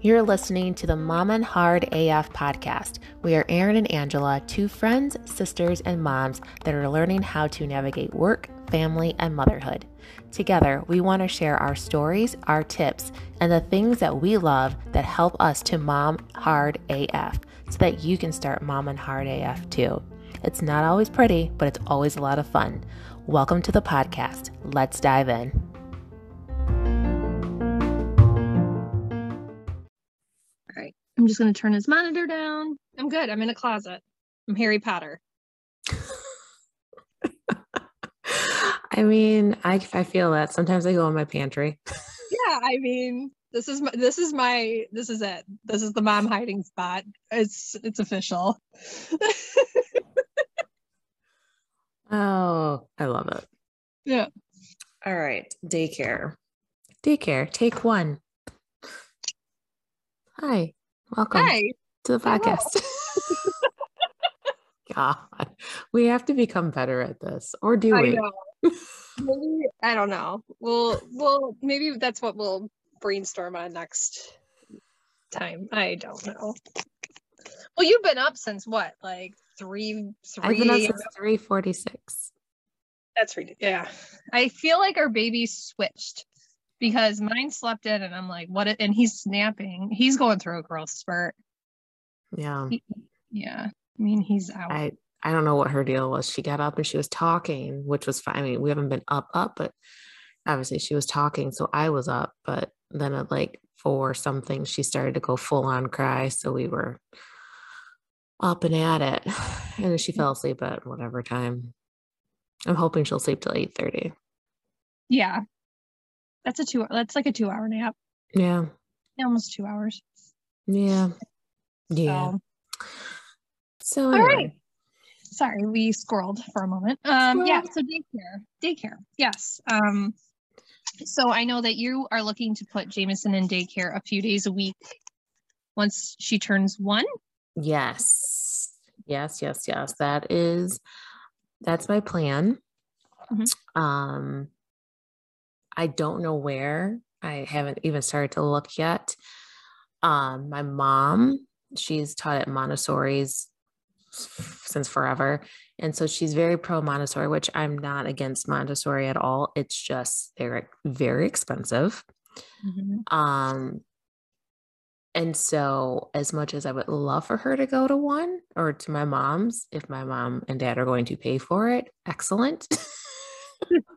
You're listening to the Mom and Hard AF podcast. We are Erin and Angela, two friends, sisters, and moms that are learning how to navigate work, family, and motherhood. Together, we want to share our stories, our tips, and the things that we love that help us to mom hard AF so that you can start mom and hard AF too. It's not always pretty, but it's always a lot of fun. Welcome to the podcast. Let's dive in. All right. I'm just going to turn his monitor down. I'm good. I'm in a closet. I'm Harry Potter. I mean, I I feel that sometimes I go in my pantry. yeah, I mean, this is my this is my this is it. This is the mom hiding spot. It's it's official. oh, I love it. Yeah. All right, daycare. Daycare, take one. Hi. Welcome Hi. to the podcast. God, we have to become better at this, or do we? I maybe I don't know. We'll, well, maybe that's what we'll brainstorm on next time. I don't know. Well, you've been up since what, like three, three? I've been up since three forty-six. That's ridiculous. Yeah, I feel like our baby switched because mine slept in and I'm like, what? And he's snapping. He's going through a growth spurt. Yeah. He, yeah. I mean, he's out. I, I don't know what her deal was. She got up and she was talking, which was fine. I mean, we haven't been up, up, but obviously she was talking. So I was up, but then at like four something, she started to go full on cry. So we were up and at it. And she fell asleep at whatever time. I'm hoping she'll sleep till 8 30. Yeah. That's a two. That's like a two hour nap. Yeah. almost two hours. Yeah. Yeah. So, so anyway. all right. Sorry, we scrolled for a moment. Um, yeah. So daycare, daycare. Yes. Um, so I know that you are looking to put Jameson in daycare a few days a week once she turns one. Yes. Yes. Yes. Yes. That is. That's my plan. Mm-hmm. Um, I don't know where. I haven't even started to look yet. Um, my mom, she's taught at Montessori's since forever. And so she's very pro Montessori, which I'm not against Montessori at all. It's just they're very expensive. Mm-hmm. Um, and so, as much as I would love for her to go to one or to my mom's, if my mom and dad are going to pay for it, excellent.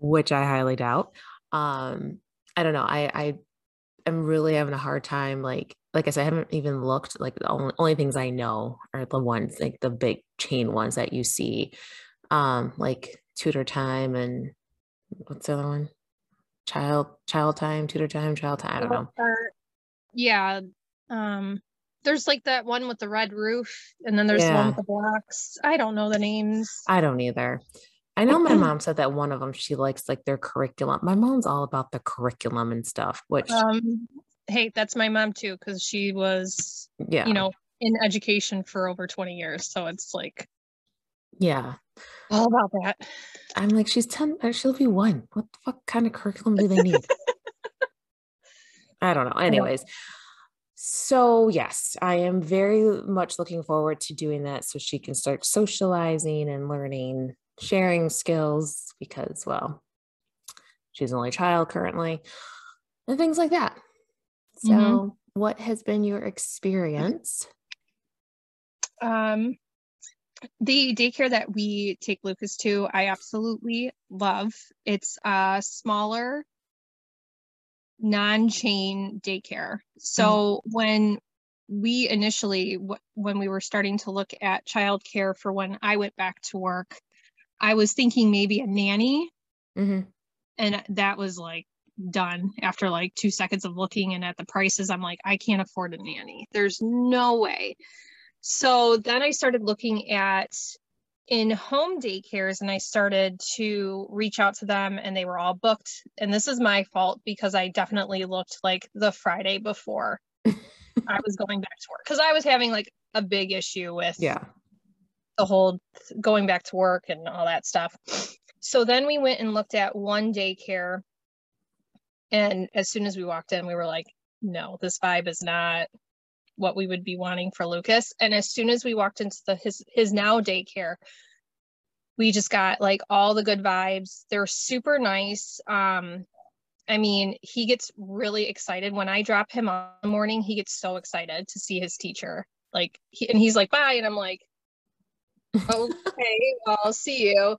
which I highly doubt. Um, I don't know. I I am really having a hard time. Like like I said, I haven't even looked. Like the only, only things I know are the ones like the big chain ones that you see, um, like Tutor Time and what's the other one? Child Child Time, Tutor Time, Child Time. I don't know. yeah. Um, there's like that one with the red roof, and then there's yeah. the one with the blocks. I don't know the names. I don't either. I know my mom said that one of them she likes like their curriculum. My mom's all about the curriculum and stuff, which um hey, that's my mom too cuz she was yeah, you know, in education for over 20 years, so it's like yeah. All about that. I'm like she's 10 uh, she'll be 1. What the fuck kind of curriculum do they need? I don't know. Anyways, so yes, I am very much looking forward to doing that so she can start socializing and learning sharing skills because, well, she's an only child currently, and things like that. So, mm-hmm. what has been your experience? Um, the daycare that we take Lucas to, I absolutely love. It's a smaller, non-chain daycare. So mm-hmm. when we initially, when we were starting to look at childcare for when I went back to work, I was thinking maybe a nanny. Mm-hmm. And that was like done after like two seconds of looking and at the prices. I'm like, I can't afford a nanny. There's no way. So then I started looking at in home daycares and I started to reach out to them and they were all booked. And this is my fault because I definitely looked like the Friday before I was going back to work because I was having like a big issue with yeah the whole going back to work and all that stuff. So then we went and looked at one daycare. And as soon as we walked in, we were like, no, this vibe is not what we would be wanting for Lucas. And as soon as we walked into the his his now daycare, we just got like all the good vibes. They're super nice. Um, I mean, he gets really excited when I drop him on the morning. He gets so excited to see his teacher. Like, he, and he's like, "Bye," and I'm like, "Okay, well, I'll see you."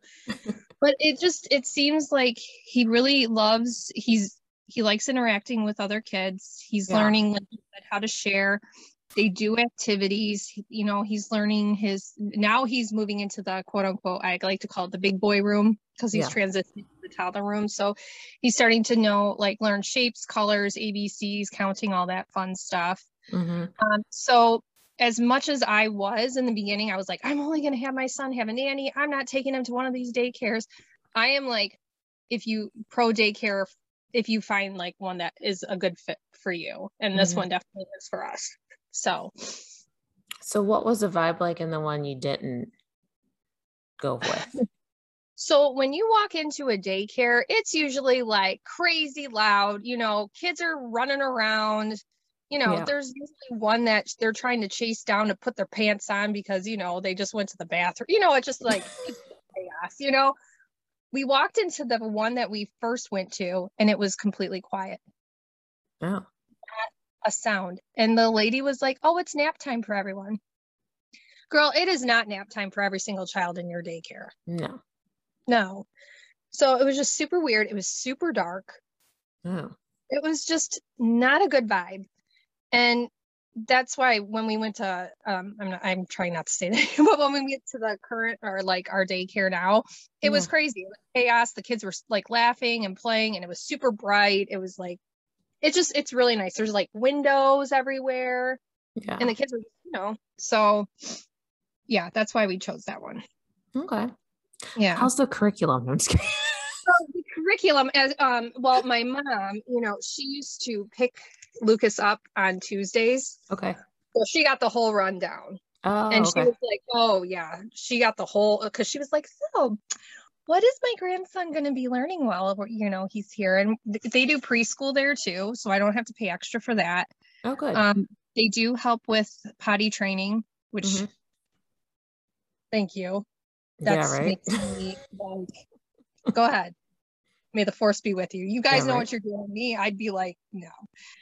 But it just it seems like he really loves. He's he likes interacting with other kids. He's yeah. learning like, how to share. They do activities. You know, he's learning his now he's moving into the quote unquote, I like to call it the big boy room because he's yeah. transitioning to the toddler room. So he's starting to know, like, learn shapes, colors, ABCs, counting, all that fun stuff. Mm-hmm. Um, so as much as I was in the beginning, I was like, I'm only going to have my son have a nanny. I'm not taking him to one of these daycares. I am like, if you pro daycare if you find like one that is a good fit for you. And this mm-hmm. one definitely is for us. So so what was the vibe like in the one you didn't go with? So when you walk into a daycare, it's usually like crazy loud, you know, kids are running around. You know, yeah. there's usually one that they're trying to chase down to put their pants on because, you know, they just went to the bathroom. You know, it's just like chaos, you know we walked into the one that we first went to and it was completely quiet. Yeah. A sound. And the lady was like, Oh, it's nap time for everyone. Girl, it is not nap time for every single child in your daycare. No. No. So it was just super weird. It was super dark. Oh. It was just not a good vibe. And that's why when we went to um i'm not i'm trying not to say that but when we get to the current or like our daycare now it yeah. was crazy it was chaos the kids were like laughing and playing and it was super bright it was like it just it's really nice there's like windows everywhere yeah and the kids were you know so yeah that's why we chose that one okay yeah how's the curriculum i'm just kidding so the curriculum as um well my mom you know she used to pick Lucas up on Tuesdays. Okay. So she got the whole rundown. Oh, and okay. she was like, "Oh yeah," she got the whole because she was like, "So, what is my grandson going to be learning while you know he's here?" And they do preschool there too, so I don't have to pay extra for that. Oh, good. Um, they do help with potty training, which mm-hmm. thank you. That's yeah, right. Me, like, go ahead may the force be with you. You guys yeah, know right. what you're doing. Me, I'd be like, no,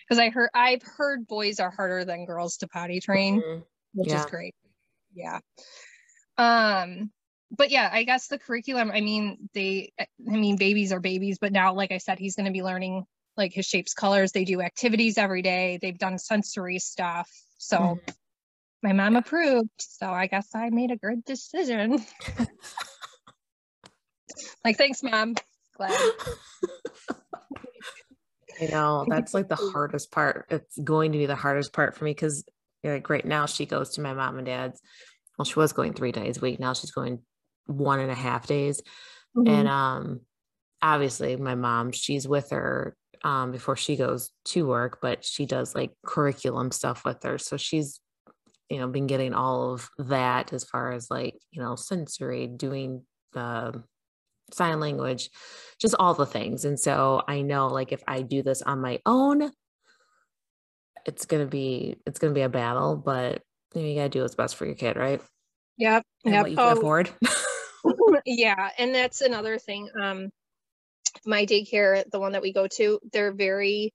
because I heard I've heard boys are harder than girls to potty train, mm-hmm. which yeah. is great. Yeah. Um, but yeah, I guess the curriculum. I mean, they. I mean, babies are babies, but now, like I said, he's going to be learning like his shapes, colors. They do activities every day. They've done sensory stuff. So. Mm-hmm. My mom approved, so I guess I made a good decision. like, thanks, mom glad. I know that's like the hardest part. It's going to be the hardest part for me because like right now she goes to my mom and dad's. Well, she was going three days a week. Now she's going one and a half days. Mm-hmm. And um obviously my mom, she's with her um before she goes to work, but she does like curriculum stuff with her. So she's you know been getting all of that as far as like you know sensory doing the sign language, just all the things. And so I know like if I do this on my own, it's gonna be it's gonna be a battle, but you, know, you gotta do what's best for your kid, right? Yep. And yep. you can oh, afford. yeah. And that's another thing. Um my daycare, the one that we go to, they're very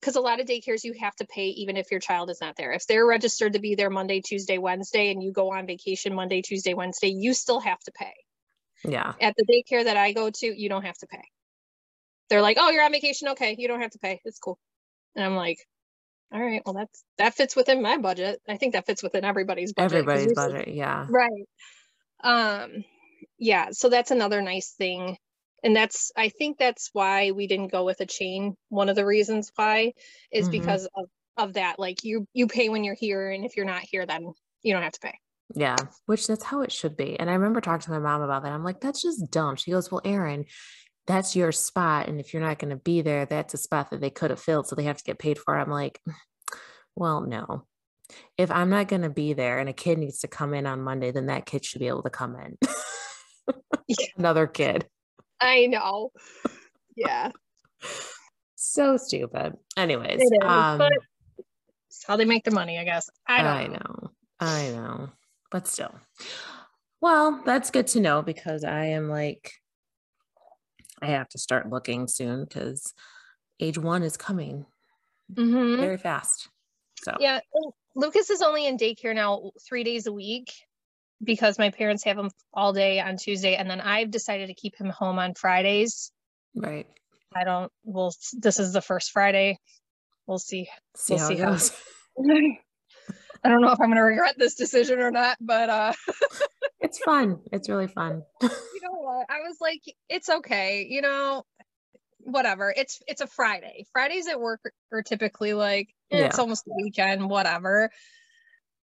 because a lot of daycares you have to pay even if your child is not there. If they're registered to be there Monday, Tuesday, Wednesday, and you go on vacation Monday, Tuesday, Wednesday, you still have to pay. Yeah. At the daycare that I go to, you don't have to pay. They're like, oh, you're on vacation. Okay, you don't have to pay. It's cool. And I'm like, all right, well, that's that fits within my budget. I think that fits within everybody's budget. Everybody's budget, yeah. Right. Um, yeah. So that's another nice thing. And that's I think that's why we didn't go with a chain. One of the reasons why is mm-hmm. because of, of that. Like you you pay when you're here, and if you're not here, then you don't have to pay. Yeah, which that's how it should be. And I remember talking to my mom about that. I'm like, that's just dumb. She goes, Well, Erin, that's your spot. And if you're not going to be there, that's a spot that they could have filled. So they have to get paid for. I'm like, Well, no. if I'm not going to be there and a kid needs to come in on Monday, then that kid should be able to come in. yeah. Another kid. I know. Yeah. so stupid. Anyways, is, um, it's how they make the money, I guess. I, I know. know. I know. But still. Well, that's good to know because I am like, I have to start looking soon because age one is coming mm-hmm. very fast. So, yeah, Lucas is only in daycare now three days a week because my parents have him all day on Tuesday, and then I've decided to keep him home on Fridays. Right. I don't. Well, this is the first Friday. We'll see. See we'll how see it goes. I don't know if I'm going to regret this decision or not, but uh it's fun. It's really fun. you know what? I was like, it's okay. You know, whatever. It's it's a Friday. Fridays at work are typically like eh, yeah. it's almost the weekend, whatever.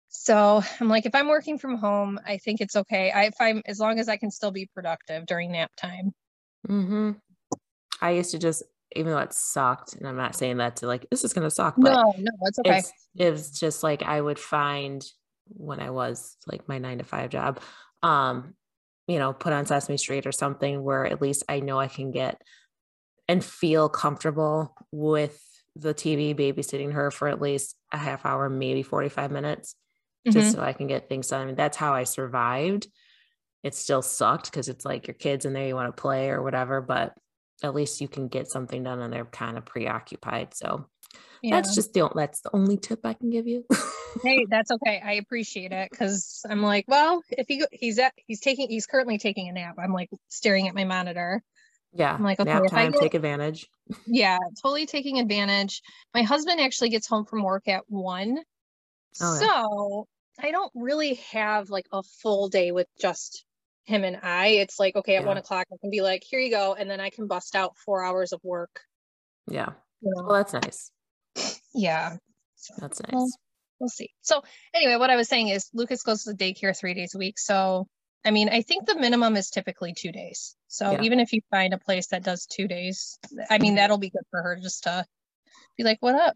So I'm like, if I'm working from home, I think it's okay. I if I'm as long as I can still be productive during nap time. Mm-hmm. I used to just, even though it sucked, and I'm not saying that to like this is gonna suck, but no, no, it's okay. It's, it's just like I would find when I was like my nine to five job, um, you know, put on Sesame Street or something where at least I know I can get and feel comfortable with the TV babysitting her for at least a half hour, maybe 45 minutes, mm-hmm. just so I can get things done. I mean, that's how I survived. It still sucked because it's like your kids in there, you want to play or whatever, but at least you can get something done and they're kind of preoccupied. So yeah. that's just the that's the only tip I can give you. hey, that's okay. I appreciate it because I'm like, well, if he he's at he's taking he's currently taking a nap. I'm like staring at my monitor yeah. I'm like, okay, nap time, get, take advantage. Yeah, totally taking advantage. My husband actually gets home from work at one. Oh, so. I don't really have like a full day with just him and I. It's like, okay, at yeah. one o'clock, I can be like, here you go. And then I can bust out four hours of work. Yeah. You know? Well, that's nice. Yeah. That's nice. Well, we'll see. So anyway, what I was saying is Lucas goes to daycare three days a week. So I mean, I think the minimum is typically two days. So yeah. even if you find a place that does two days, I mean, that'll be good for her just to be like, what up?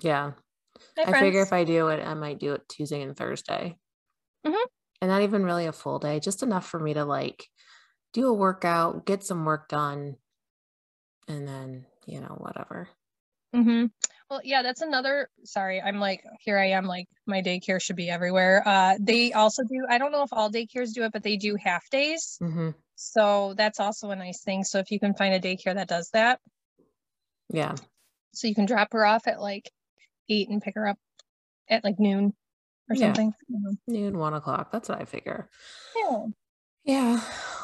Yeah. Hi, I friends. figure if I do it, I might do it Tuesday and Thursday. Mm-hmm. And not even really a full day, just enough for me to like do a workout, get some work done, and then, you know, whatever. Mm-hmm. Well, yeah, that's another. Sorry, I'm like, here I am, like, my daycare should be everywhere. Uh, they also do, I don't know if all daycares do it, but they do half days. Mm-hmm. So that's also a nice thing. So if you can find a daycare that does that. Yeah. So you can drop her off at like eight and pick her up at like noon or yeah. something. Noon, one o'clock. That's what I figure. Yeah. Yeah.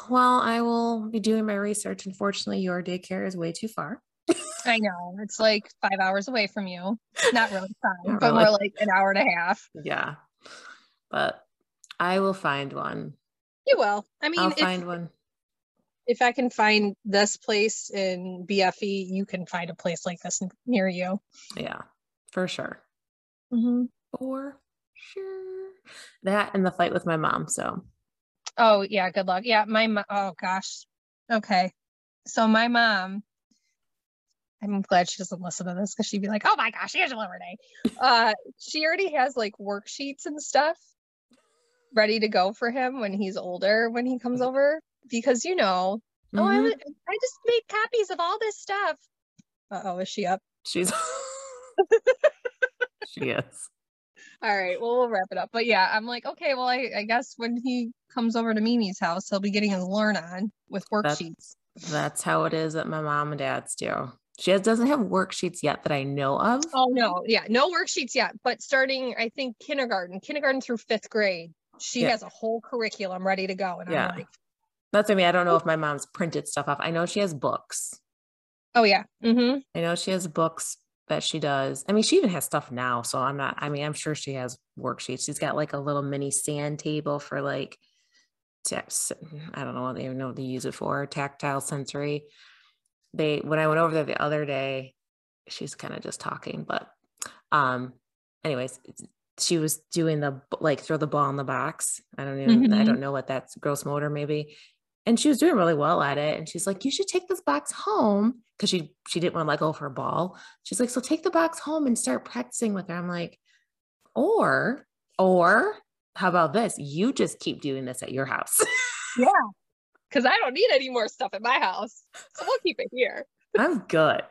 Well, I will be doing my research. Unfortunately, your daycare is way too far. I know. It's like five hours away from you. Not really five, Not but really. more like an hour and a half. Yeah. But I will find one. You will. I mean, I'll if, find one. If I can find this place in BFE, you can find a place like this near you. Yeah, for sure. Mm-hmm. For sure. That and the fight with my mom. So. Oh yeah. Good luck. Yeah. My. Oh gosh. Okay. So my mom I'm glad she doesn't listen to this because she'd be like, oh my gosh, Angela Renee. Uh, she already has like worksheets and stuff ready to go for him when he's older, when he comes over, because you know, mm-hmm. oh, I, mm-hmm. I just made copies of all this stuff. Uh oh, is she up? She's, she is. All right, well, we'll wrap it up. But yeah, I'm like, okay, well, I, I guess when he comes over to Mimi's house, he'll be getting his learn on with worksheets. That's, that's how it is at my mom and dad's too. She has, doesn't have worksheets yet that I know of. Oh no, yeah, no worksheets yet. But starting, I think kindergarten, kindergarten through fifth grade, she yeah. has a whole curriculum ready to go. And yeah. I'm like, that's I mean, I don't know if my mom's printed stuff off. I know she has books. Oh yeah. Mm-hmm. I know she has books that she does. I mean, she even has stuff now. So I'm not, I mean, I'm sure she has worksheets. She's got like a little mini sand table for like. I don't know what they even know what they use it for, tactile sensory they when I went over there the other day, she's kind of just talking, but um anyways, she was doing the like throw the ball in the box. I don't even mm-hmm. I don't know what that's gross motor maybe. And she was doing really well at it. And she's like, you should take this box home because she she didn't want to let go of her ball. She's like, so take the box home and start practicing with her. I'm like, or, or how about this? You just keep doing this at your house. yeah. Cause I don't need any more stuff at my house. So we'll keep it here. I'm good.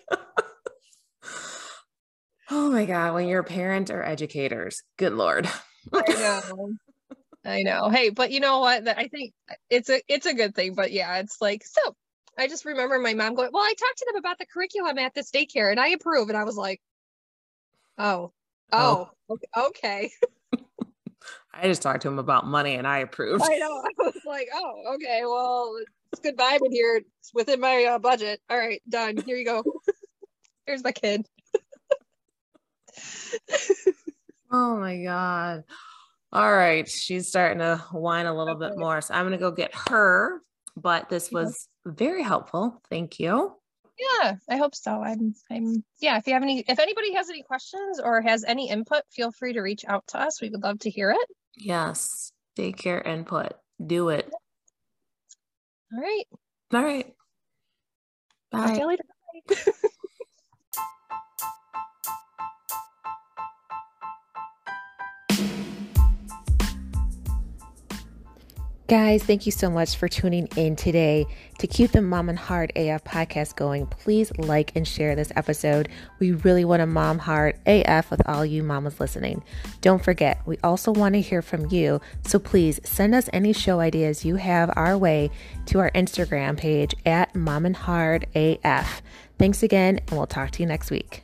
oh my God. When you're a parent or educators, good Lord. I know. I know. Hey, but you know what? I think it's a it's a good thing. But yeah, it's like so. I just remember my mom going, "Well, I talked to them about the curriculum at this daycare, and I approve." And I was like, "Oh, oh, oh. okay." I just talked to him about money, and I approved. I know. I was like, "Oh, okay. Well, it's good vibe in here. It's within my uh, budget. All right, done. Here you go. Here's my kid." oh my god. All right. She's starting to whine a little bit more. So I'm going to go get her. But this was very helpful. Thank you. Yeah, I hope so. I'm, I'm, yeah. If you have any, if anybody has any questions or has any input, feel free to reach out to us. We would love to hear it. Yes. Daycare input. Do it. All right. All right. Bye. Talk to you later. Bye. Guys, thank you so much for tuning in today. To keep the Mom and Hard AF podcast going, please like and share this episode. We really want a Mom Hard AF with all you mamas listening. Don't forget, we also want to hear from you, so please send us any show ideas you have our way to our Instagram page at Mom and Hard AF. Thanks again, and we'll talk to you next week.